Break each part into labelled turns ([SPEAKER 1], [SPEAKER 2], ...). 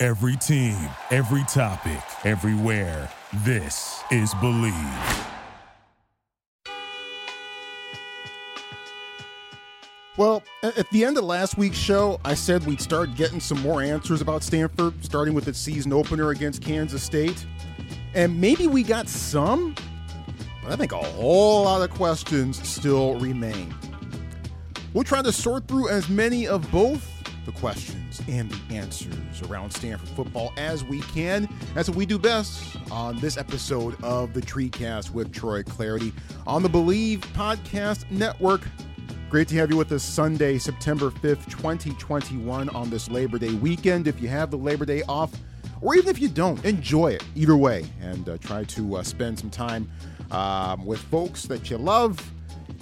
[SPEAKER 1] Every team, every topic, everywhere. This is Bleav.
[SPEAKER 2] Well, at the end of last week's show, I said we'd start getting some more answers about Stanford, starting with its season opener against Kansas State. And maybe we got some, but I think a whole lot of questions still remain. We'll try to sort through as many of both the questions and the answers around Stanford football as we can. That's what we do best on this episode of the Treecast with Troy Clardy on the Bleav Podcast Network. Great to have you with us Sunday, September 5th, 2021, on this Labor Day weekend. If you have the Labor Day off, or even if you don't, enjoy it either way and uh, try to uh, spend some time um, with folks that you love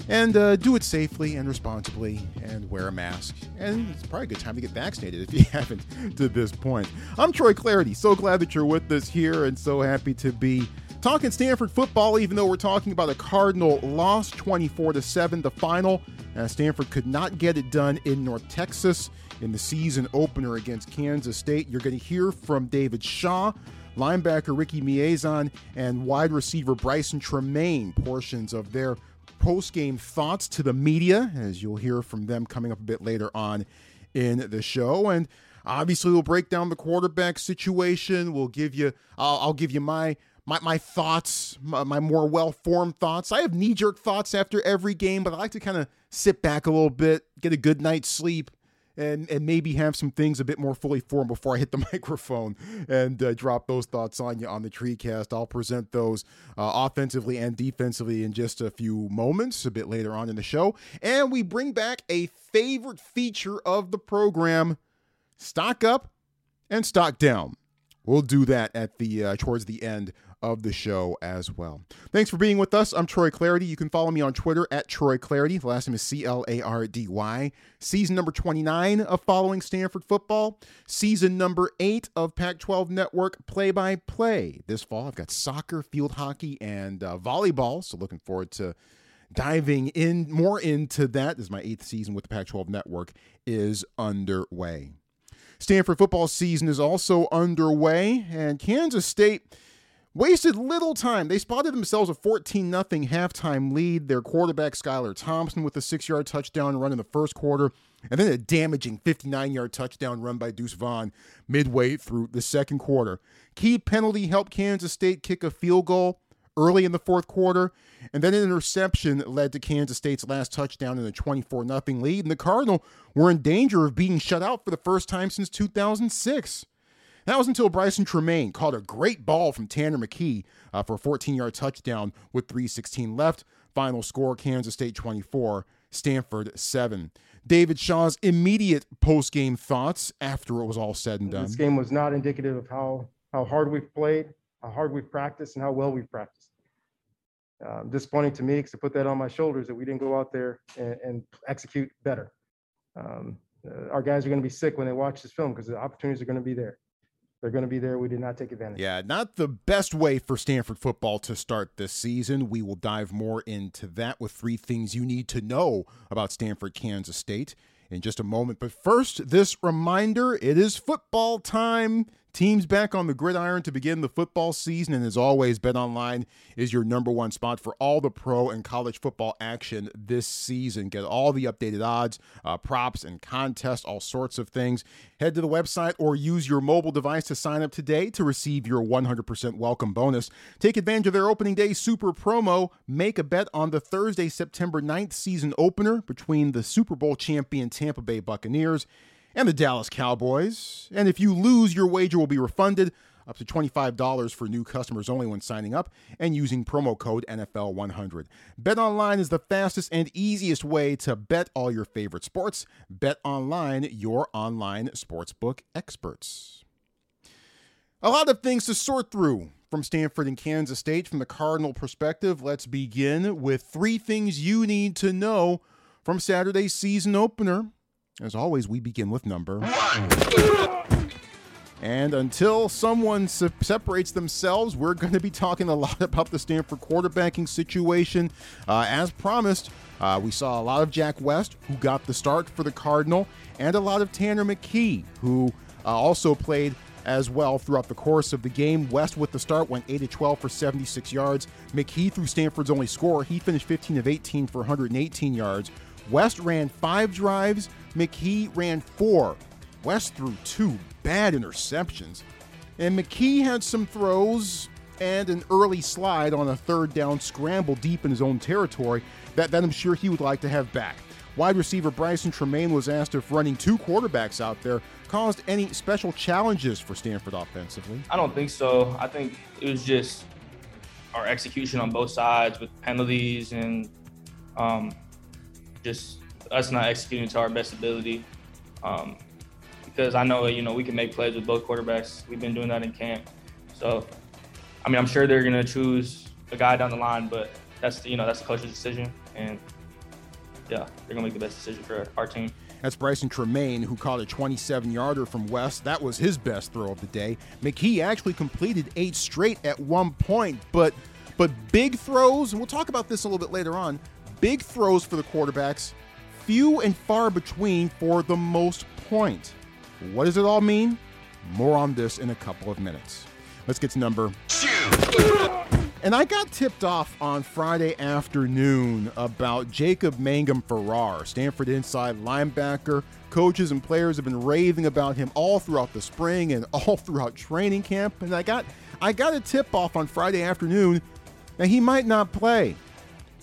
[SPEAKER 2] and uh, do it safely and responsibly and wear a mask. And it's probably a good time to get vaccinated if you haven't to this point. I'm Troy Clardy. So glad that you're with us here and so happy to be talking Stanford football, even though we're talking about a Cardinal loss 24 to 7, the final uh, Stanford could not get it done in North Texas in the season opener against Kansas State. You're going to hear from David Shaw, linebacker Ricky Miezan, and wide receiver Brycen Tremayne portions of their post game thoughts to the media, as you'll hear from them coming up a bit later on in the show. And obviously, we'll break down the quarterback situation. We'll give you, I'll, I'll give you my my, my thoughts, my, my more well formed thoughts. I have knee jerk thoughts after every game, but I like to kind of sit back a little bit, get a good night's sleep, and and maybe have some things a bit more fully formed before I hit the microphone and uh, drop those thoughts on you on the Treecast. I'll present those uh, offensively and defensively in just a few moments, a bit later on in the show, and we bring back a favorite feature of the program: stock up and stock down. We'll do that at the uh, towards the end of the show as well. Thanks for being with us. I'm Troy Clardy. You can follow me on Twitter at Troy Clardy. The last name is C L A R D Y. Season number 29 of Following Stanford Football. Season number 8 of Pac 12 Network Play by Play. This fall, I've got soccer, field hockey, and uh, volleyball. So looking forward to diving in more into that as my eighth season with the Pac 12 Network is underway. Stanford football season is also underway, and Kansas State wasted little time. They spotted themselves a 14 0 halftime lead. Their quarterback, Skylar Thompson, with a six yard touchdown run in the first quarter, and then a damaging 59 yard touchdown run by Deuce Vaughn midway through the second quarter. Key penalty helped Kansas State kick a field goal early in the fourth quarter, and then an interception led to Kansas State's last touchdown in a 24 0 lead. And the Cardinal were in danger of being shut out for the first time since 2006. That was until Brycen Tremayne caught a great ball from Tanner McKee uh, for a 14 yard touchdown with 3.16 left. Final score Kansas State 24, Stanford 7. David Shaw's immediate post game thoughts after it was all said and done.
[SPEAKER 3] This game was not indicative of how, how hard we've played, how hard we've practiced, and how well we've practiced. Uh, disappointing to me because I put that on my shoulders that we didn't go out there and, and execute better. Um, uh, our guys are going to be sick when they watch this film because the opportunities are going to be there. They're going to be there. We did not take advantage.
[SPEAKER 2] Yeah, not the best way for Stanford football to start this season. We will dive more into that with three things you need to know about Stanford, Kansas State in just a moment. But first, this reminder it is football time. Teams back on the gridiron to begin the football season, and as always, Bet Online is your number one spot for all the pro and college football action this season. Get all the updated odds, uh, props, and contests, all sorts of things. Head to the website or use your mobile device to sign up today to receive your 100% welcome bonus. Take advantage of their opening day super promo. Make a bet on the Thursday, September 9th season opener between the Super Bowl champion Tampa Bay Buccaneers and the Dallas Cowboys. And if you lose, your wager will be refunded up to $25 for new customers only when signing up and using promo code NFL100. Bet online is the fastest and easiest way to bet all your favorite sports. Bet online, your online sportsbook experts. A lot of things to sort through from Stanford and Kansas State from the Cardinal perspective. Let's begin with three things you need to know from Saturday's season opener. As always, we begin with number one. And until someone se- separates themselves, we're going to be talking a lot about the Stanford quarterbacking situation. Uh, as promised, uh, we saw a lot of Jack West, who got the start for the Cardinal, and a lot of Tanner McKee, who uh, also played as well throughout the course of the game. West with the start went 8 of 12 for 76 yards. McKee threw Stanford's only score. He finished 15 of 18 for 118 yards. West ran five drives. McKee ran four. West threw two bad interceptions. And McKee had some throws and an early slide on a third down scramble deep in his own territory that, that I'm sure he would like to have back. Wide receiver Brycen Tremayne was asked if running two quarterbacks out there caused any special challenges for Stanford offensively.
[SPEAKER 4] I don't think so. I think it was just our execution on both sides with penalties and um, just us not executing to our best ability. Um, because I know you know we can make plays with both quarterbacks. We've been doing that in camp. So, I mean, I'm sure they're gonna choose a guy down the line, but that's the, you know that's the coach's decision, and yeah, they're gonna make the best decision for our team.
[SPEAKER 2] That's Brycen Tremayne, who caught a 27 yarder from West. That was his best throw of the day. McKee actually completed eight straight at one point, but but big throws, and we'll talk about this a little bit later on. Big throws for the quarterbacks, few and far between for the most point. What does it all mean? More on this in a couple of minutes. Let's get to number two. And I got tipped off on Friday afternoon about Jacob Mangum Farrar, Stanford inside linebacker. Coaches and players have been raving about him all throughout the spring and all throughout training camp. And I got I got a tip off on Friday afternoon that he might not play.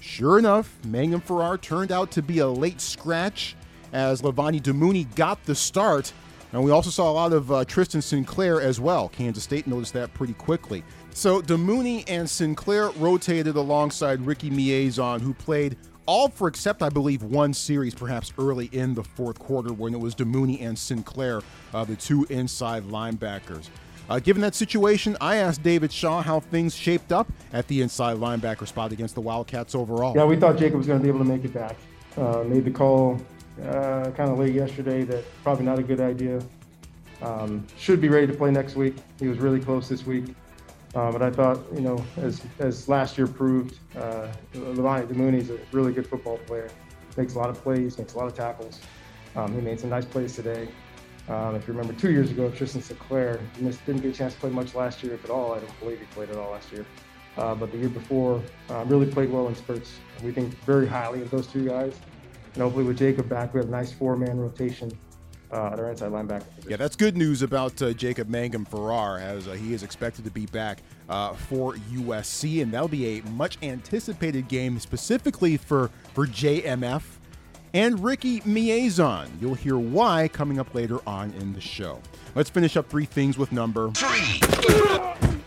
[SPEAKER 2] Sure enough, Mangum Farrar turned out to be a late scratch as Levani Damuni got the start and we also saw a lot of uh, Tristan Sinclair as well. Kansas State noticed that pretty quickly. So Damuni and Sinclair rotated alongside Ricky Miezan, who played all for except, I believe, one series, perhaps early in the fourth quarter, when it was Damuni and Sinclair, uh, the two inside linebackers. Uh, given that situation, I asked David Shaw how things shaped up at the inside linebacker spot against the Wildcats overall.
[SPEAKER 3] Yeah, we thought Jacob was going to be able to make it back. Uh, made the call uh, kind of late yesterday that probably not a good idea. Um, should be ready to play next week. He was really close this week. Uh, but I thought, you know, as, as last year proved, uh, Damuni is a really good football player. Makes a lot of plays, makes a lot of tackles. Um, he made some nice plays today. Um, if you remember, two years ago, Tristan Sinclair missed, didn't get a chance to play much last year, if at all. I don't believe he played at all last year. Uh, but the year before, uh, really played well in spurts. We think very highly of those two guys. And hopefully with Jacob back, we have a nice four-man rotation uh, at our inside linebacker.
[SPEAKER 2] Yeah, that's good news about uh, Jacob Mangum Farrar, as uh, he is expected to be back uh, for USC, and that'll be a much anticipated game specifically for for JMF and Ricky Miezan. You'll hear why coming up later on in the show. Let's finish up three things with number three.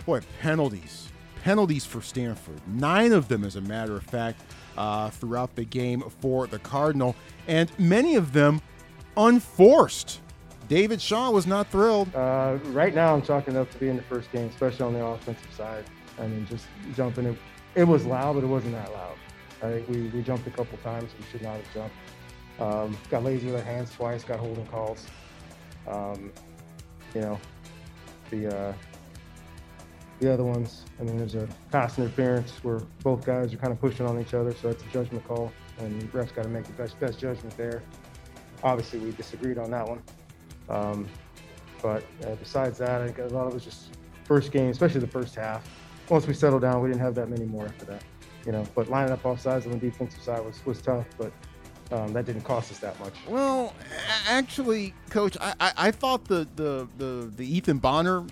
[SPEAKER 2] Boy, penalties. Penalties for Stanford. Nine of them, as a matter of fact uh, throughout the game for the Cardinal, and many of them unforced. David Shaw was not thrilled.
[SPEAKER 3] Uh, right now, I'm chalking up to be in the first game, especially on the offensive side. I mean, just jumping. It, it was loud, but it wasn't that loud. I think we, we jumped a couple times. We should not have jumped. Um, got lazy with hands twice. Got holding calls. Um, you know, the uh, the other ones, I mean, there's a pass interference where both guys are kind of pushing on each other, so it's a judgment call, and ref's got to make the best best judgment there. Obviously, we disagreed on that one, um, but uh, besides that, I think a lot of it was just first game, especially the first half. Once we settled down, we didn't have that many more after that, you know. But lining up off sides on the defensive side was was tough, but um, that didn't cost us that much.
[SPEAKER 2] Well, actually, coach, I, I, I thought the, the the the Ethan Bonner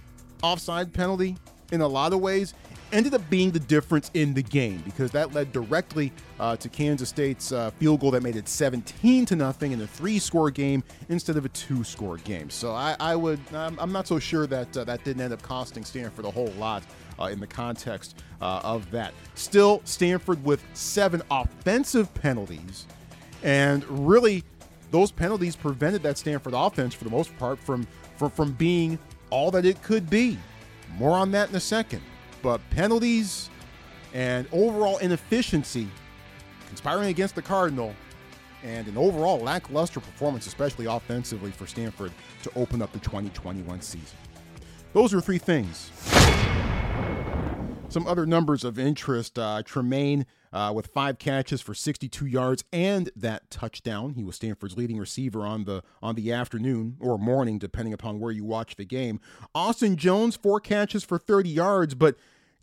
[SPEAKER 2] offside penalty in a lot of ways ended up being the difference in the game because that led directly uh, to Kansas State's uh, field goal that made it 17 to nothing in a three-score game instead of a two-score game. So I, I would, I'm, I'm, not so sure that uh, that didn't end up costing Stanford a whole lot uh, in the context uh, of that. Still, Stanford with seven offensive penalties, and really, those penalties prevented that Stanford offense for the most part from from, from being all that it could be. More on that in a second. But penalties and overall inefficiency conspiring against the Cardinal and an overall lackluster performance, especially offensively for Stanford to open up the 2021 season. Those are three things. Some other numbers of interest uh, Tremayne uh, with five catches for 62 yards and that touchdown. He was Stanford's leading receiver on the on the afternoon or morning, depending upon where you watch the game. Austin Jones, four catches for 30 yards, but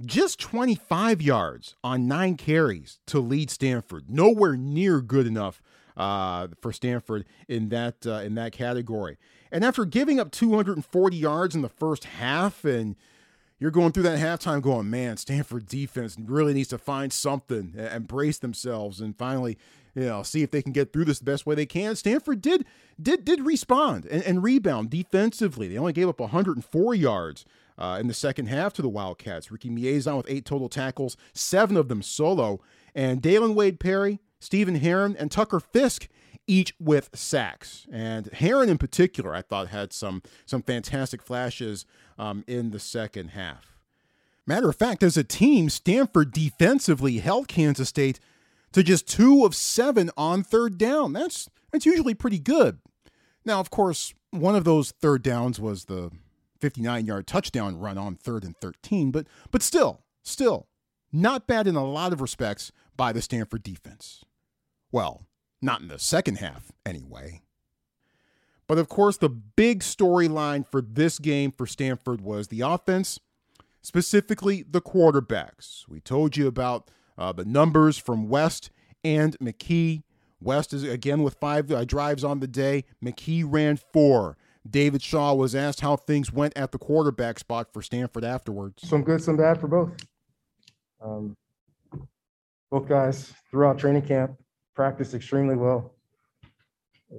[SPEAKER 2] just 25 yards on nine carries to lead Stanford. Nowhere near good enough uh, for Stanford in that uh, in that category. And after giving up 240 yards in the first half, and you're going through that halftime going, man, Stanford defense really needs to find something and brace themselves, and finally, you know, see if they can get through this the best way they can. Stanford did did did respond and, and rebound defensively. They only gave up 104 yards. Uh, in the second half to the Wildcats. Ricky Miezan with eight total tackles, seven of them solo. And Dalen Wade Perry, Stephen Herron, and Tucker Fisk each with sacks. And Herron in particular, I thought had some some fantastic flashes um, in the second half. Matter of fact, as a team, Stanford defensively held Kansas State to just two of seven on third down. That's that's usually pretty good. Now, of course, one of those third downs was the 59 yard touchdown run on third and 13, but but still, still not bad in a lot of respects by the Stanford defense. Well, not in the second half, anyway. But of course, the big storyline for this game for Stanford was the offense, specifically the quarterbacks. We told you about uh, the numbers from West and McKee. West is again with five uh, drives on the day. McKee ran four. David Shaw was asked how things went at the quarterback spot for Stanford afterwards.
[SPEAKER 3] Some good, some bad for both. Um, both guys throughout training camp practiced extremely well.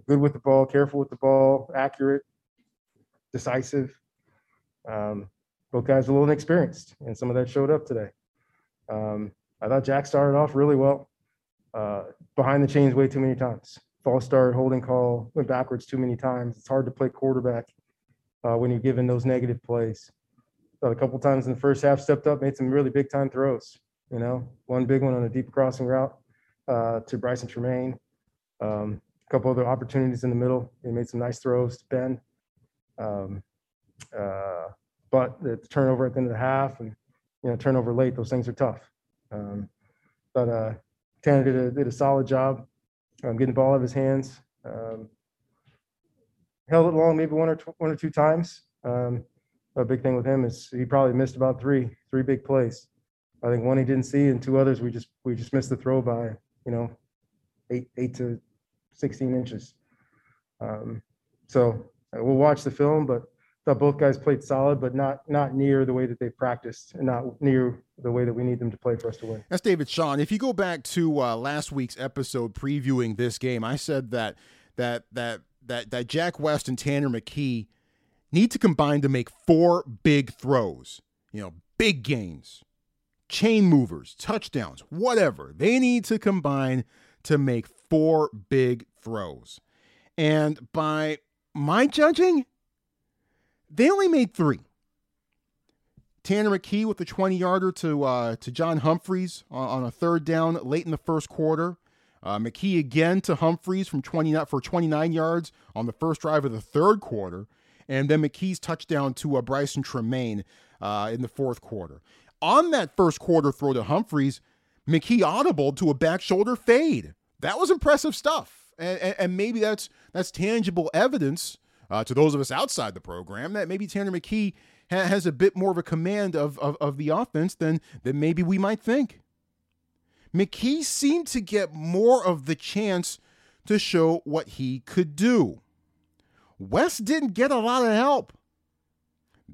[SPEAKER 3] Good with the ball, careful with the ball, accurate, decisive. Um, both guys a little inexperienced, and some of that showed up today. Um, I thought Jack started off really well. Uh, behind the chains way too many times. False start, holding call, went backwards too many times. It's hard to play quarterback uh, when you're given those negative plays. a couple times in the first half, stepped up, made some really big time throws. You know, one big one on a deep crossing route uh, to Brycen Tremayne. Um, a couple other opportunities in the middle. He made some nice throws to Ben. Um, uh, but the turnover at the end of the half and you know turnover late, those things are tough. Um, but uh, Tanner did a, did a solid job um, getting the ball out of his hands. Um, held it long, maybe one or tw- one or two times. Um, a big thing with him is he probably missed about three three big plays. I think one he didn't see, and two others we just we just missed the throw by you know eight eight to sixteen inches. Um, so we'll watch the film, but thought both guys played solid, but not not near the way that they practiced, and not near the way that we need them to play for us to win.
[SPEAKER 2] That's David Shaw. If you go back to uh, last week's episode previewing this game, I said that that that that that Jack West and Tanner McKee need to combine to make four big throws. You know, big gains, chain movers, touchdowns, whatever. They need to combine to make four big throws. And by my judging, they only made three. Tanner McKee with the 20 yarder to uh, to John Humphreys on, on, a third down late in the first quarter. Uh, McKee again to Humphreys from 20 for 29 yards on the first drive of the third quarter, and then McKee's touchdown to uh, Brycen Tremayne uh, in the fourth quarter. On that first quarter throw to Humphreys, McKee audible to a back shoulder fade. That was impressive stuff, and, and, and maybe that's that's tangible evidence uh, to those of us outside the program that maybe Tanner McKee ha- has a bit more of a command of, of, of the offense than, than maybe we might think. McKee seemed to get more of the chance to show what he could do. West didn't get a lot of help.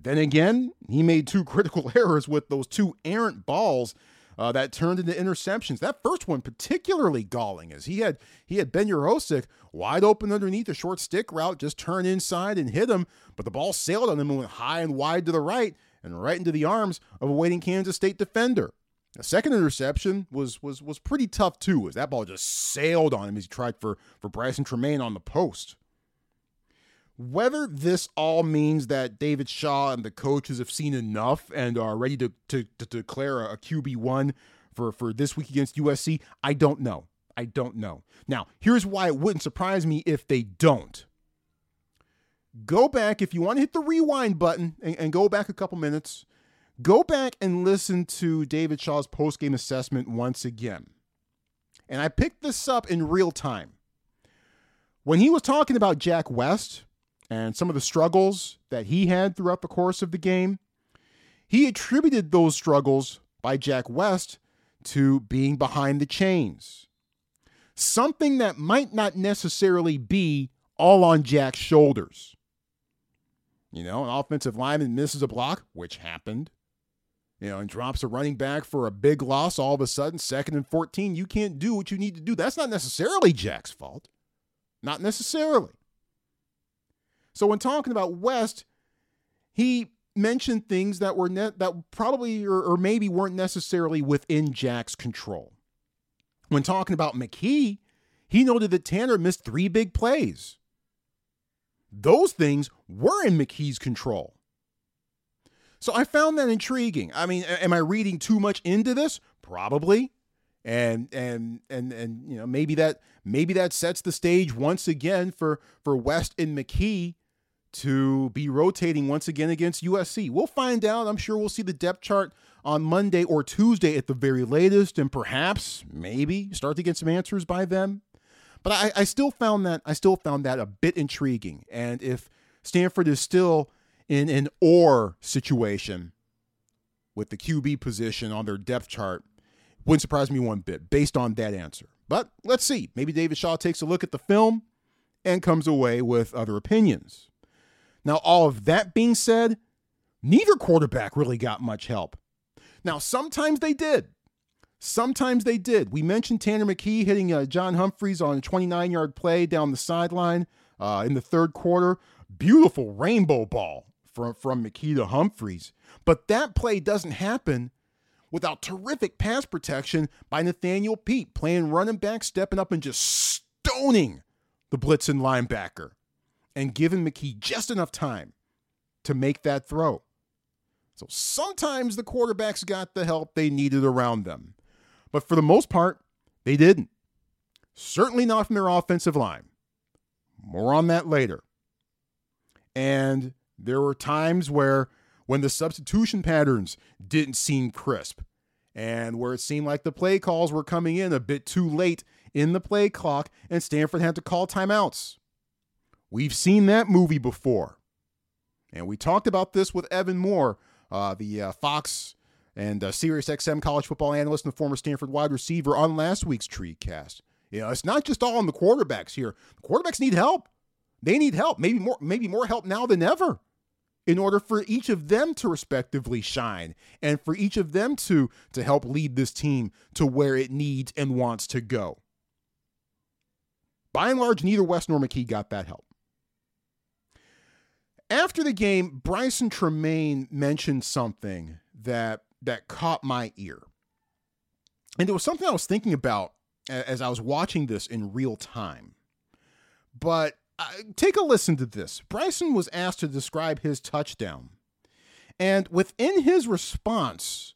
[SPEAKER 2] Then again, he made two critical errors with those two errant balls uh, that turned into interceptions. That first one particularly galling, as he had he had Ben Yurosek wide open underneath a short stick route, just turn inside and hit him, but the ball sailed on him and went high and wide to the right and right into the arms of a waiting Kansas State defender. The second interception was was was pretty tough too, as that ball just sailed on him as he tried for for Brycen Tremayne on the post. Whether this all means that David Shaw and the coaches have seen enough and are ready to, to, to declare a QB1 for, for this week against USC, I don't know. I don't know. Now, here's why it wouldn't surprise me if they don't. Go back, if you want to hit the rewind button and, and go back a couple minutes, go back and listen to David Shaw's post-game assessment once again. And I picked this up in real time. When he was talking about Jack West and some of the struggles that he had throughout the course of the game, he attributed those struggles by Jack West to being behind the chains. Something that might not necessarily be all on Jack's shoulders. You know, an offensive lineman misses a block, which happened you know, and drops a running back for a big loss all of a sudden, second and 14, you can't do what you need to do. That's not necessarily Jack's fault. Not necessarily. So when talking about West, he mentioned things that were net that probably or, or maybe weren't necessarily within Jack's control. When talking about McKee, he noted that Tanner missed three big plays. Those things were in McKee's control. So I found that intriguing. I mean, am I reading too much into this? Probably. And and and and you know, maybe that maybe that sets the stage once again for for West and McKee to be rotating once again against USC. We'll find out. I'm sure we'll see the depth chart on Monday or Tuesday at the very latest, and perhaps, maybe, start to get some answers by then. But I, I still found that I still found that a bit intriguing. And if Stanford is still in an or situation with the QB position on their depth chart wouldn't surprise me one bit based on that answer. But let's see. Maybe David Shaw takes a look at the film and comes away with other opinions. Now, all of that being said, neither quarterback really got much help. Now, sometimes they did. Sometimes they did. We mentioned Tanner McKee hitting uh, John Humphreys on a 29 yard play down the sideline uh, in the third quarter. Beautiful rainbow ball from, from McKee to Humphreys. But that play doesn't happen without terrific pass protection by Nathaniel Peat, playing running back, stepping up and just stoning the blitzing linebacker and giving McKee just enough time to make that throw. So sometimes the quarterbacks got the help they needed around them. But for the most part, they didn't. Certainly not from their offensive line. More on that later. And there were times where when the substitution patterns didn't seem crisp and where it seemed like the play calls were coming in a bit too late in the play clock and Stanford had to call timeouts. We've seen that movie before. And we talked about this with Evan Moore, uh, the uh, Fox and uh, Sirius XM college football analyst and former Stanford wide receiver on last week's TreeCast. You know, it's not just all on the quarterbacks here. The quarterbacks need help. They need help. Maybe more, maybe more help now than ever in order for each of them to respectively shine and for each of them to to help lead this team to where it needs and wants to go. By and large, neither West nor McKee got that help. After the game, Brycen Tremayne mentioned something that that caught my ear. And it was something I was thinking about as I was watching this in real time. But uh, take a listen to this. Brycen was asked to describe his touchdown. And within his response,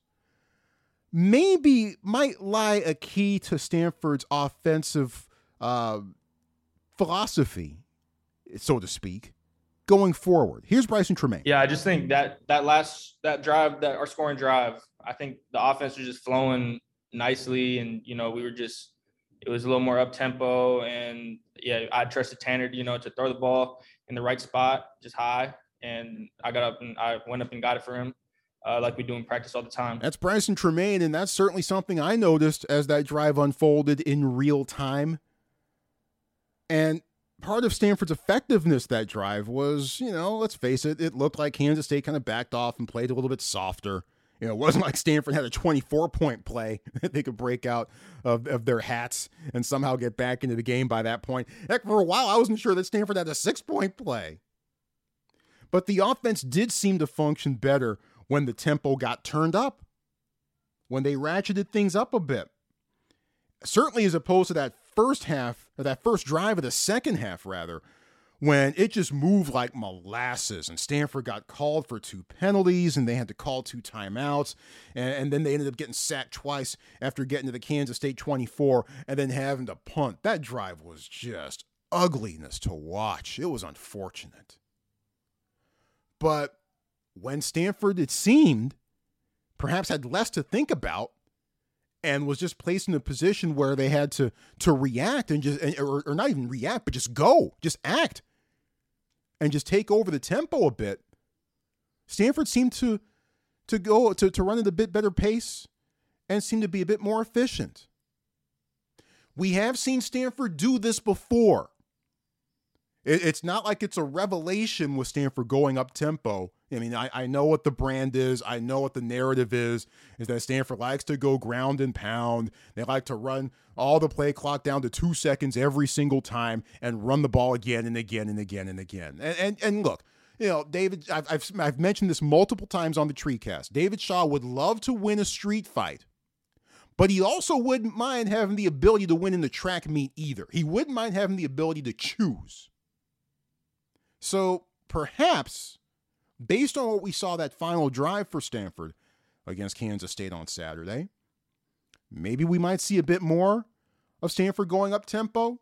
[SPEAKER 2] maybe might lie a key to Stanford's offensive uh, philosophy, so to speak, going forward. Here's Brycen Tremayne.
[SPEAKER 4] Yeah, I just think that that last that drive, that our scoring drive, I think the offense was just flowing nicely, and you know we were just it was a little more up tempo, and yeah, I trusted Tanner, you know, to throw the ball in the right spot, just high, and I got up and I went up and got it for him. Uh, like we do in practice all the time.
[SPEAKER 2] That's Brycen Tremayne, and that's certainly something I noticed as that drive unfolded in real time. And part of Stanford's effectiveness that drive was, you know, let's face it, it looked like Kansas State kind of backed off and played a little bit softer. You know, it wasn't like Stanford had a 24 point play that they could break out of, of their hats and somehow get back into the game by that point. Heck, for a while, I wasn't sure that Stanford had a six point play. But the offense did seem to function better when the tempo got turned up, when they ratcheted things up a bit. Certainly, as opposed to that first half, or that first drive of the second half, rather, when it just moved like molasses and Stanford got called for two penalties and they had to call two timeouts. And, and, then they ended up getting sacked twice after getting to the Kansas State 24 and then having to punt. That drive was just ugliness to watch. It was unfortunate. But when Stanford, it seemed, perhaps had less to think about and was just placed in a position where they had to to react and just or, or not even react but just go just act and just take over the tempo a bit, Stanford seemed to to go to, to run at a bit better pace and seem to be a bit more efficient. We have seen Stanford do this before. It, it's not like it's a revelation with Stanford going up tempo. I mean, I, I know what the brand is. I know what the narrative is, is that Stanford likes to go ground and pound. They like to run all the play clock down to two seconds every single time and run the ball again and again and again and again. And, and, and look, you know, David, I've, I've, I've mentioned this multiple times on the TreeCast. David Shaw would love to win a street fight, but he also wouldn't mind having the ability to win in the track meet either. He wouldn't mind having the ability to choose. So perhaps, based on what we saw that final drive for Stanford against Kansas State on Saturday, maybe we might see a bit more of Stanford going up tempo.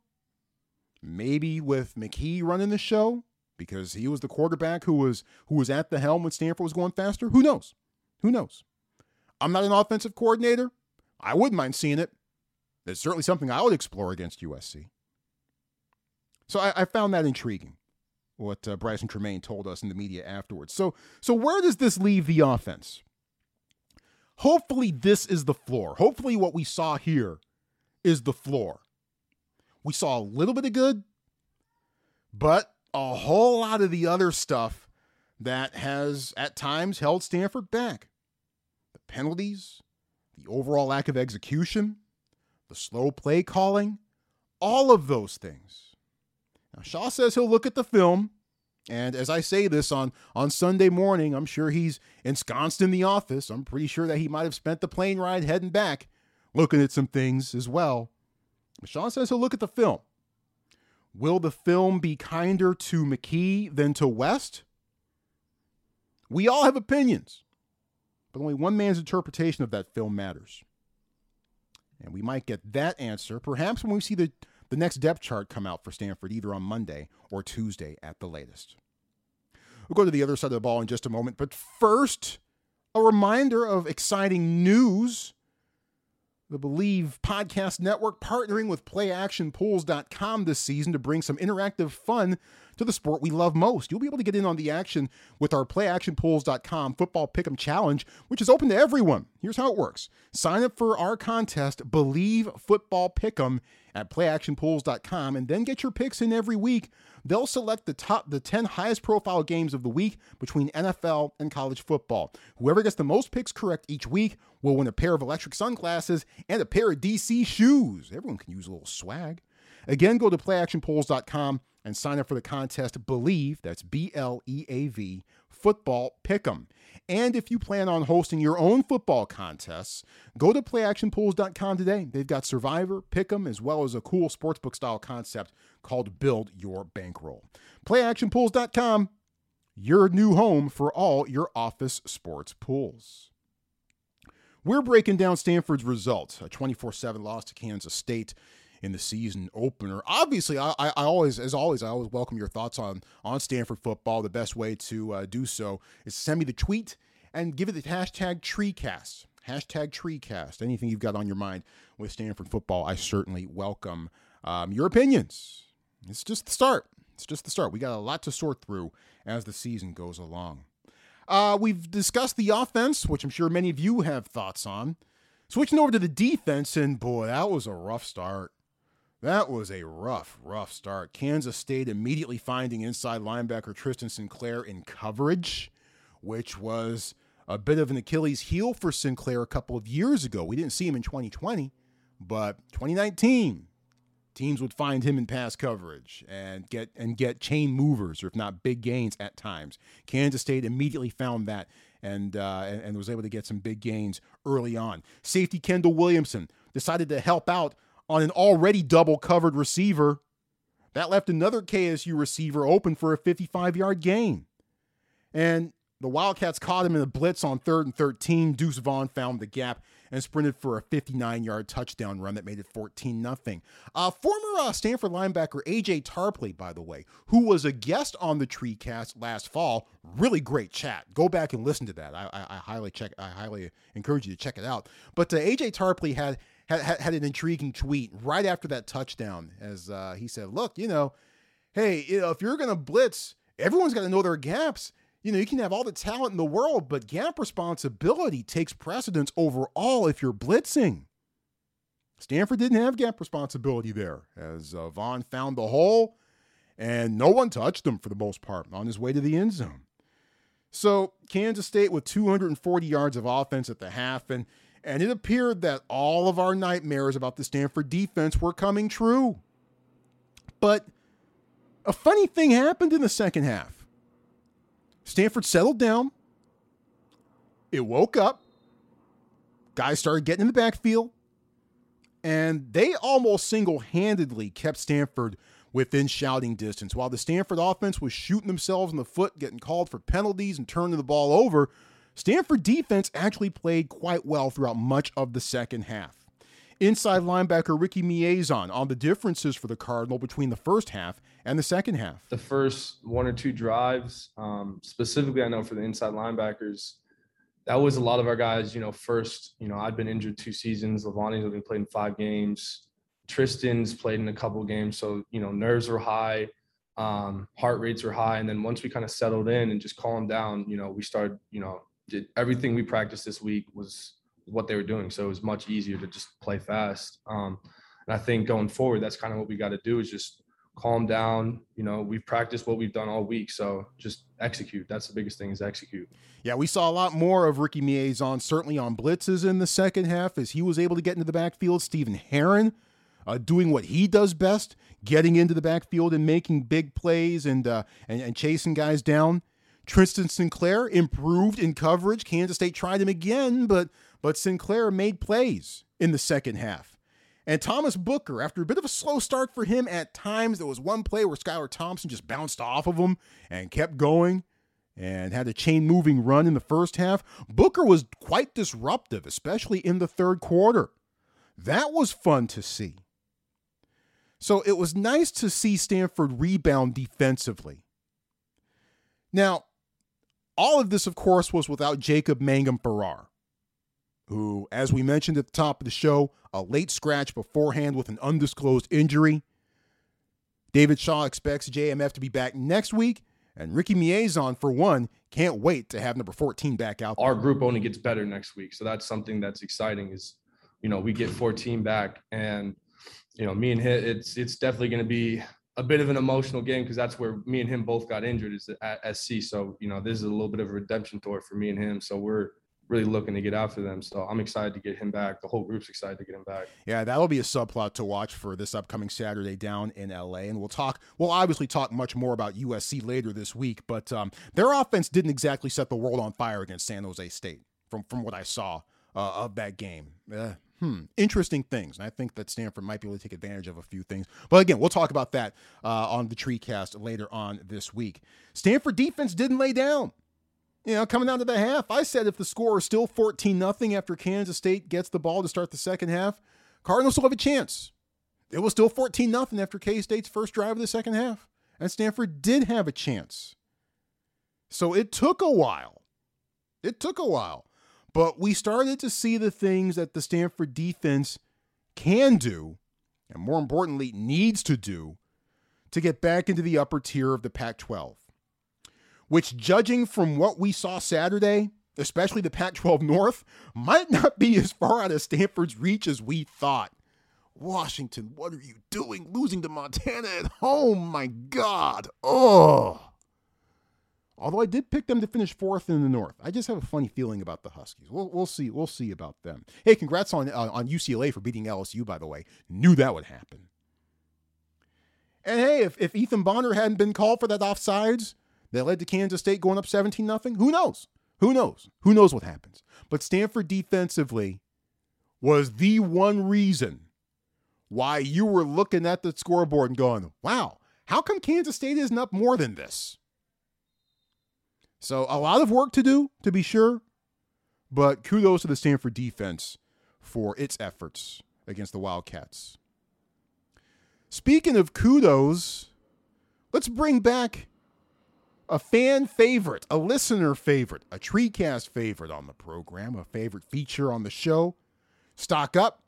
[SPEAKER 2] Maybe with McKee running the show because he was the quarterback who was who was at the helm when Stanford was going faster. Who knows? Who knows? I'm not an offensive coordinator. I wouldn't mind seeing it. It's certainly something I would explore against USC. So I, I found that intriguing what uh, Brycen Tremayne told us in the media afterwards. So, so where does this leave the offense? Hopefully, this is the floor. Hopefully, what we saw here is the floor. We saw a little bit of good, but a whole lot of the other stuff that has at times held Stanford back. The penalties, the overall lack of execution, the slow play calling, all of those things Shaw says he'll look at the film. And as I say this on, on Sunday morning, I'm sure he's ensconced in the office. I'm pretty sure that he might have spent the plane ride heading back looking at some things as well. Shaw says he'll look at the film. Will the film be kinder to McKee than to West? We all have opinions, but only one man's interpretation of that film matters. And we might get that answer perhaps when we see the the next depth chart come out for Stanford either on Monday or Tuesday at the latest. We'll go to the other side of the ball in just a moment, but first, a reminder of exciting news. The Bleav Podcast Network partnering with PlayActionPools.com this season to bring some interactive fun to the sport we love most. You'll be able to get in on the action with our playactionpools.com football pick'em challenge, which is open to everyone. Here's how it works. Sign up for our contest, Bleav Football Pick'em at playactionpools.com and then get your picks in every week. They'll select the top the 10 highest profile games of the week between NFL and college football. Whoever gets the most picks correct each week will win a pair of electric sunglasses and a pair of DC shoes. Everyone can use a little swag. Again, go to playactionpools.com and sign up for the contest Bleav, that's B L E A V, Football Pick'em. And if you plan on hosting your own football contests, go to playactionpools.com today. They've got Survivor, Pick'em, as well as a cool sportsbook style concept called Build Your Bankroll. Playactionpools.com, your new home for all your office sports pools. We're breaking down Stanford's results, a 24 7 loss to Kansas State in the season opener. Obviously, I, I, always, as always, I always welcome your thoughts on on Stanford football. The best way to uh, do so is send me the tweet and give it the hashtag TreeCast. Hashtag TreeCast. Anything you've got on your mind with Stanford football, I certainly welcome um, your opinions. It's just the start. It's just the start. We got a lot to sort through as the season goes along. Uh, we've discussed the offense, which I'm sure many of you have thoughts on. Switching over to the defense, and boy, that was a rough start. That was a rough, rough start. Kansas State immediately finding inside linebacker Tristan Sinclair in coverage, which was a bit of an Achilles heel for Sinclair a couple of years ago. We didn't see him in 2020, but 2019, teams would find him in pass coverage and get and get chain movers or if not big gains at times. Kansas State immediately found that and, uh, and, and was able to get some big gains early on. Safety Kendall Williamson decided to help out on an already double covered receiver That left another KSU receiver open for a 55 yard gain. And the Wildcats caught him in a blitz on third and 13. Deuce Vaughn found the gap and sprinted for a 59 yard touchdown run that made it 14 0. Uh, former uh, Stanford linebacker AJ Tarpley, by the way, who was a guest on the Treecast last fall, really great chat. Go back and listen to that. I, I, I highly check. I highly encourage you to check it out. But uh, AJ Tarpley had, had had an intriguing tweet right after that touchdown, as uh, he said, "Look, you know, hey, you know, if you're to blitz, everyone's got to know their gaps." you know, you can have all the talent in the world, but gap responsibility takes precedence over all if you're blitzing. Stanford didn't have gap responsibility there as uh, Vaughn found the hole and no one touched him for the most part on his way to the end zone. So Kansas State with 240 yards of offense at the half, and and it appeared that all of our nightmares about the Stanford defense were coming true. But a funny thing happened in the second half. Stanford settled down. It woke up. Guys started getting in the backfield. And they almost single handedly kept Stanford within shouting distance. While the Stanford offense was shooting themselves in the foot, getting called for penalties and turning the ball over, Stanford defense actually played quite well throughout much of the second half inside linebacker Ricky Miezan on the differences for the Cardinal between the first half and the second half.
[SPEAKER 5] The first one or two drives, um, specifically, I know for the inside linebackers, that was a lot of our guys. You know, first, you know, I'd been injured two seasons. Levani's only played in five games. Tristan's played in a couple games, so you know, nerves were high, um, heart rates were high, and then once we kind of settled in and just calmed down, you know, we started, you know, did everything we practiced this week was what they were doing. So it was much easier to just play fast. Um, and I think going forward, that's kind of what we got to do is just calm down. You know, we've practiced what we've done all week. So just execute. That's the biggest thing is execute.
[SPEAKER 2] Yeah, we saw a lot more of Ricky Miezan, certainly on blitzes in the second half as he was able to get into the backfield. Stephen Herron uh, doing what he does best, getting into the backfield and making big plays and, uh, and, and chasing guys down. Tristan Sinclair improved in coverage. Kansas State tried him again, but but Sinclair made plays in the second half. And Thomas Booker, after a bit of a slow start for him at times, there was one play where Skylar Thompson just bounced off of him and kept going and had a chain moving run in the first half. Booker was quite disruptive, especially in the third quarter. That was fun to see. So it was nice to see Stanford rebound defensively. Now, all of this, of course, was without Jacob Mangum Farrar who, as we mentioned at the top of the show, a late scratch beforehand with an undisclosed injury. David Shaw expects JMF to be back next week, and Ricky Miezan, for one, can't wait to have number 14 back out.
[SPEAKER 5] There. Our group only gets better next week, so that's something that's exciting. Is you know we get 14 back, and you know me and him, it's it's definitely going to be a bit of an emotional game because that's where me and him both got injured is at SC. So you know this is a little bit of a redemption tour for me and him. So we're really looking to get after them. So I'm excited to get him back. The whole group's excited to get him back.
[SPEAKER 2] Yeah, that'll be a subplot to watch for this upcoming Saturday down in LA. And we'll talk, we'll obviously talk much more about USC later this week, but um, their offense didn't exactly set the world on fire against San Jose State from, from what I saw uh, of that game. Uh, hmm, interesting things. And I think that Stanford might be able to take advantage of a few things. But again, we'll talk about that uh, on the Treecast later on this week. Stanford defense didn't lay down. You know, coming down to the half, I said if the score is still 14 nothing after Kansas State gets the ball to start the second half, Cardinals still have a chance. It was still 14 nothing after K State's first drive of the second half. And Stanford did have a chance. So it took a while. It took a while. But we started to see the things that the Stanford defense can do, and more importantly, needs to do to get back into the upper tier of the Pac 12 which, judging from what we saw Saturday, especially the Pac 12 North, might not be as far out of Stanford's reach as we thought. Washington, what are you doing losing to Montana at home? My God. Oh. Although I did pick them to finish fourth in the North, I just have a funny feeling about the Huskies. We'll, we'll see. We'll see about them. Hey, congrats on uh, on UCLA for beating LSU. By the way, knew that would happen. And hey, if, if Ethan Bonner hadn't been called for that offsides, that led to Kansas State going up 17 nothing. Who knows? Who knows? Who knows what happens? But Stanford defensively was the one reason why you were looking at the scoreboard and going, wow, How come Kansas State isn't up more than this? So, a lot of work to do, to be sure, but kudos to the Stanford defense for its efforts against the Wildcats. Speaking of kudos, let's bring back a fan favorite, a listener favorite, a TreeCast favorite on the program, a favorite feature on the show. Stock up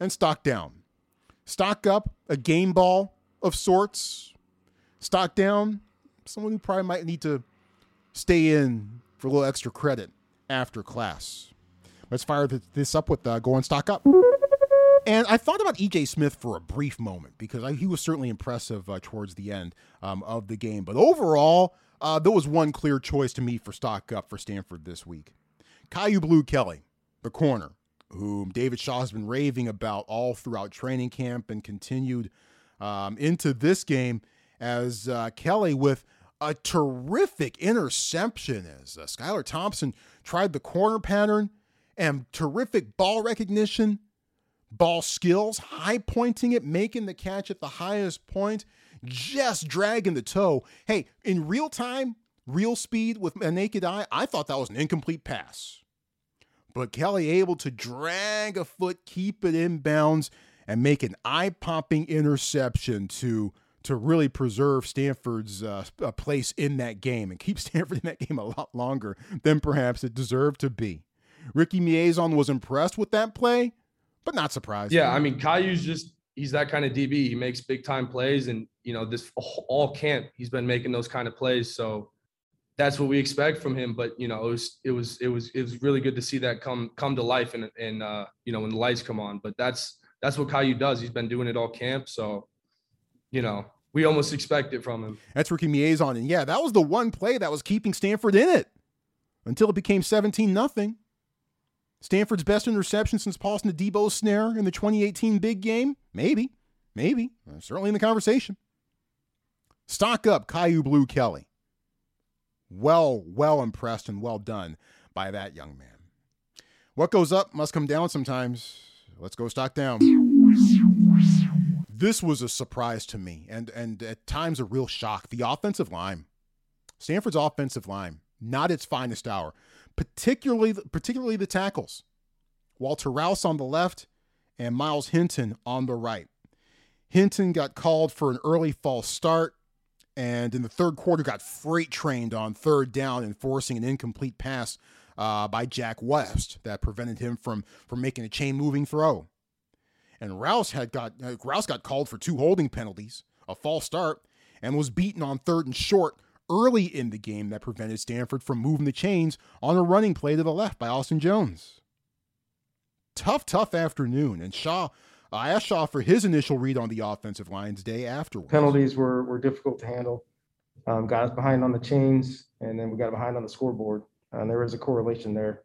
[SPEAKER 2] and stock down. Stock up, a game ball of sorts. Stock down, someone who probably might need to stay in for a little extra credit after class. Let's fire this up with uh, going stock up. And I thought about EJ Smith for a brief moment because I, he was certainly impressive uh, towards the end um, of the game. But overall, uh, there was one clear choice to me for stock up for Stanford this week. Kyu Blu Kelly, the corner, whom David Shaw has been raving about all throughout training camp and continued um, into this game as uh, Kelly with a terrific interception as uh, Skylar Thompson tried the corner pattern and terrific ball recognition, ball skills, high pointing it, making the catch at the highest point, just dragging the toe. Hey, in real time, real speed with a naked eye, I thought that was an incomplete pass. But Kelly able to drag a foot, keep it in bounds, and make an eye popping interception to to really preserve Stanford's uh, place in that game and keep Stanford in that game a lot longer than perhaps it deserved to be. Ricky Miezan was impressed with that play, but not surprised.
[SPEAKER 5] Yeah, I mean, Kyu's just he's that kind of DB. He makes big time plays, and you know this all camp he's been making those kind of plays. So that's what we expect from him. But you know, it was it was it was it was really good to see that come come to life and and uh, you know when the lights come on. But that's that's what Kyu does. He's been doing it all camp. So you know, we almost expect it from him.
[SPEAKER 2] That's Ricky Miezan. And yeah, that was the one play that was keeping Stanford in it until it became 17 nothing. Stanford's best interception since Paulson Adebo's snare in the 2018 big game? Maybe. Maybe. Uh, certainly in the conversation. Stock up Kyu Blu Kelly. Well, well impressed and well done by that young man. What goes up must come down sometimes. Let's go stock down this was a surprise to me and and at times a real shock. The offensive line, Stanford's offensive line, not its finest hour, particularly particularly the tackles. Walter Rouse on the left and Myles Hinton on the right. Hinton got called for an early false start and in the third quarter got freight trained on third down and forcing an incomplete pass uh, by Jack West that prevented him from from making a chain moving throw and Rouse had got uh, Rouse got called for two holding penalties, a false start, and was beaten on third and short early in the game that prevented Stanford from moving the chains on a running play to the left by Austin Jones. Tough, tough afternoon, and Shaw. I asked Shaw for his initial read on the offensive line's day afterwards.
[SPEAKER 3] Penalties were were difficult to handle. Um, got us behind on the chains, and then we got behind on the scoreboard. And there was a correlation there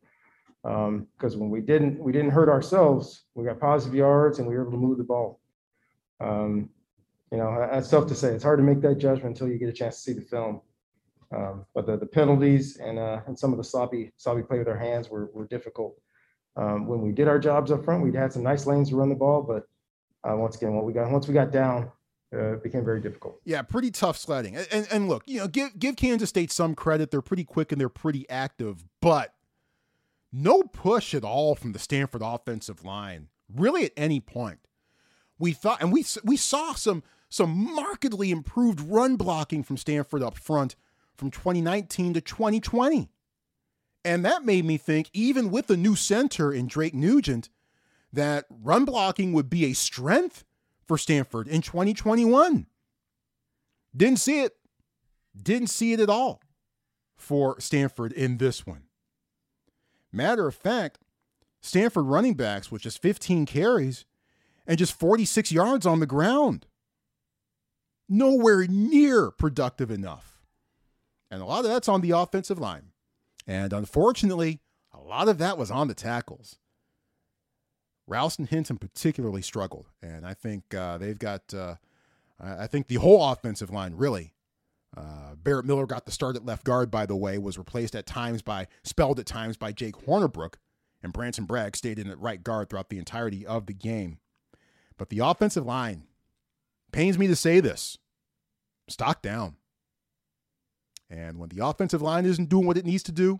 [SPEAKER 3] because um, when we didn't we didn't hurt ourselves, we got positive yards and we were able to move the ball. Um, you know, that's tough to say. It's hard to make that judgment until you get a chance to see the film. Um, but the, the penalties and uh, and some of the sloppy sloppy play with our hands were were difficult. Um, when we did our jobs up front, we had some nice lanes to run the ball, but uh, once again, what we got once we got down, uh, it became very difficult.
[SPEAKER 2] Yeah, pretty tough sledding. And, and, and look, you know, give give Kansas State some credit. They're pretty quick and they're pretty active, but no push at all from the Stanford offensive line, really at any point. We thought, and we we saw some some markedly improved run blocking from Stanford up front from 2019 to 2020. And that made me think, even with the new center in Drake Nugent, that run blocking would be a strength for Stanford in 2021. Didn't see it. Didn't see it at all for Stanford in this one. Matter of fact, Stanford running backs with just 15 carries and just 46 yards on the ground. Nowhere near productive enough. And a lot of that's on the offensive line. And unfortunately, a lot of that was on the tackles. Rouse and Hinton particularly struggled. And I think uh, they've got, uh, I think the whole offensive line really uh, Barrett Miller got the start at left guard, by the way, was replaced at times by, spelled at times by Jake Hornibrook, and Branson Bragg stayed in at right guard throughout the entirety of the game. But the offensive line, pains me to say this, stock down. And when the offensive line isn't doing what it needs to do,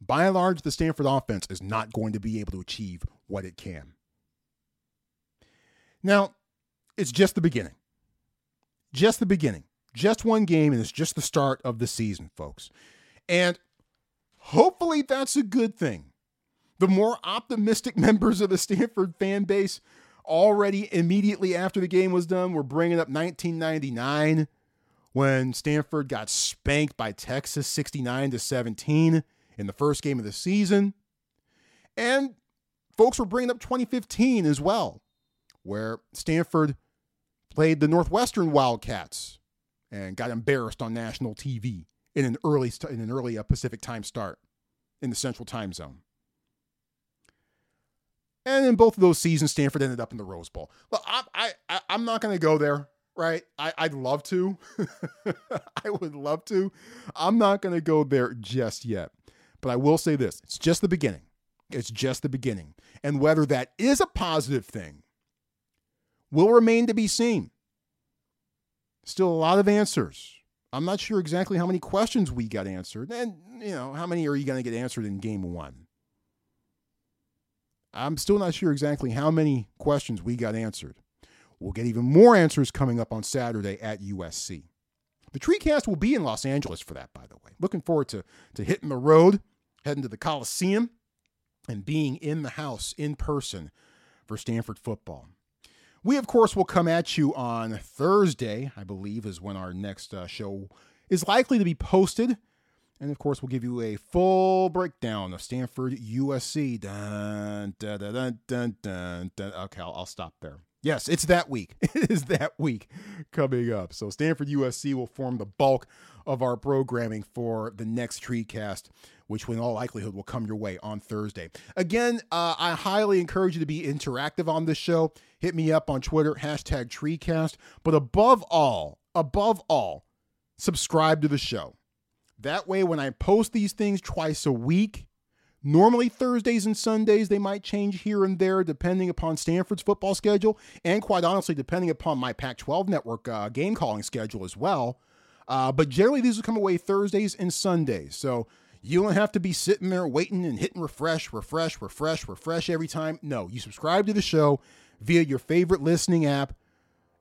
[SPEAKER 2] by and large, the Stanford offense is not going to be able to achieve what it can. Now, it's just the beginning. Just the beginning. Just one game, and it's just the start of the season, folks. And hopefully that's a good thing. The more optimistic members of the Stanford fan base already immediately after the game was done were bringing up 1999 when Stanford got spanked by Texas 69 to 17 in the first game of the season. And folks were bringing up 2015 as well, where Stanford played the Northwestern Wildcats and got embarrassed on national TV in an early in an early uh, Pacific time start in the Central Time Zone. And in both of those seasons, Stanford ended up in the Rose Bowl. Well, I, I, I'm not going to go there, right? I, I'd love to. I would love to. I'm not going to go there just yet. But I will say this it's just the beginning. It's just the beginning. And whether that is a positive thing will remain to be seen. Still a lot of answers. I'm not sure exactly how many questions we got answered. And, you know, how many are you going to get answered in game one? I'm still not sure exactly how many questions we got answered. We'll get even more answers coming up on Saturday at USC. The TreeCast will be in Los Angeles for that, by the way. Looking forward to, to hitting the road, heading to the Coliseum, and being in the house in person for Stanford football. We, of course, will come at you on Thursday, I believe, is when our next uh, show is likely to be posted. And of course, we'll give you a full breakdown of Stanford USC. Dun, dun, dun, dun, dun, dun. Okay, I'll, I'll stop there. Yes, it's that week. It is that week coming up. So Stanford USC will form the bulk of our programming for the next TreeCast, which in all likelihood will come your way on Thursday. Again, uh, I highly encourage you to be interactive on this show. Hit me up on Twitter, hashtag TreeCast. But above all, above all, subscribe to the show. That way, when I post these things twice a week, normally Thursdays and Sundays, they might change here and there depending upon Stanford's football schedule, and quite honestly, depending upon my Pac 12 network uh, game calling schedule as well. Uh, but generally, these will come away Thursdays and Sundays. So you don't have to be sitting there waiting and hitting refresh, refresh, refresh, refresh every time. No, you subscribe to the show via your favorite listening app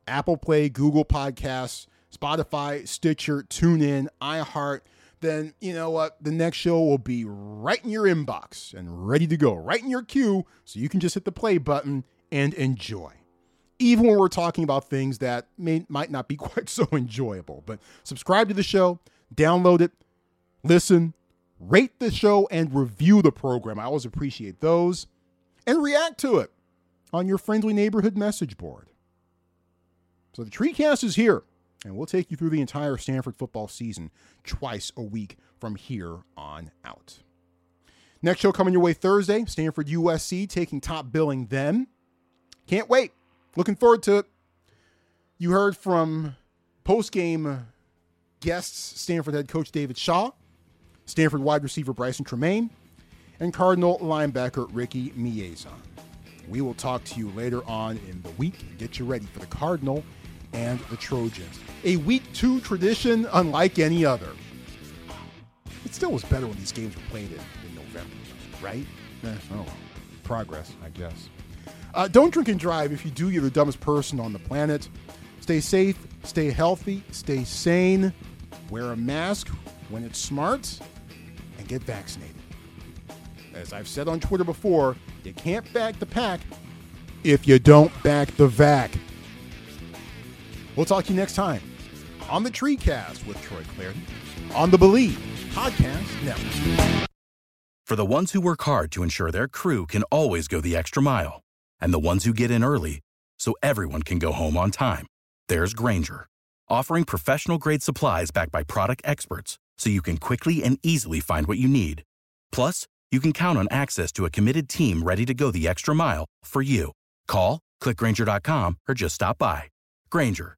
[SPEAKER 2] Apple Play, Google Podcasts, Spotify, Stitcher, TuneIn, iHeart then you know what? The next show will be right in your inbox and ready to go, right in your queue, so you can just hit the play button and enjoy. Even when we're talking about things that may might not be quite so enjoyable. But subscribe to the show, download it, listen, rate the show, and review the program. I always appreciate those. And react to it on your friendly neighborhood message board. So the TreeCast is here and we'll take you through the entire Stanford football season twice a week from here on out. Next show coming your way Thursday Stanford USC taking top billing then. Can't wait. Looking forward to it. You heard from post game guests Stanford head coach David Shaw, Stanford wide receiver Brycen Tremayne, and Cardinal linebacker Ricky Miezan. We will talk to you later on in the week. And get you ready for the Cardinal and the Trojans. A week two tradition unlike any other. It still was better when these games were played in, in November, right? Eh, oh, progress, I guess. Uh, don't drink and drive. If you do, you're the dumbest person on the planet. Stay safe, stay healthy, stay sane, wear a mask when it's smart, and get vaccinated. As I've said on Twitter before, you can't back the pack if you don't back the vac. We'll talk to you next time on the TreeCast with Troy Clardy on the Bleav Podcast Network.
[SPEAKER 6] For the ones who work hard to ensure their crew can always go the extra mile, and the ones who get in early so everyone can go home on time, there's Grainger, offering professional grade supplies backed by product experts so you can quickly and easily find what you need. Plus, you can count on access to a committed team ready to go the extra mile for you. Call, clickgrainger.com, or just stop by. Grainger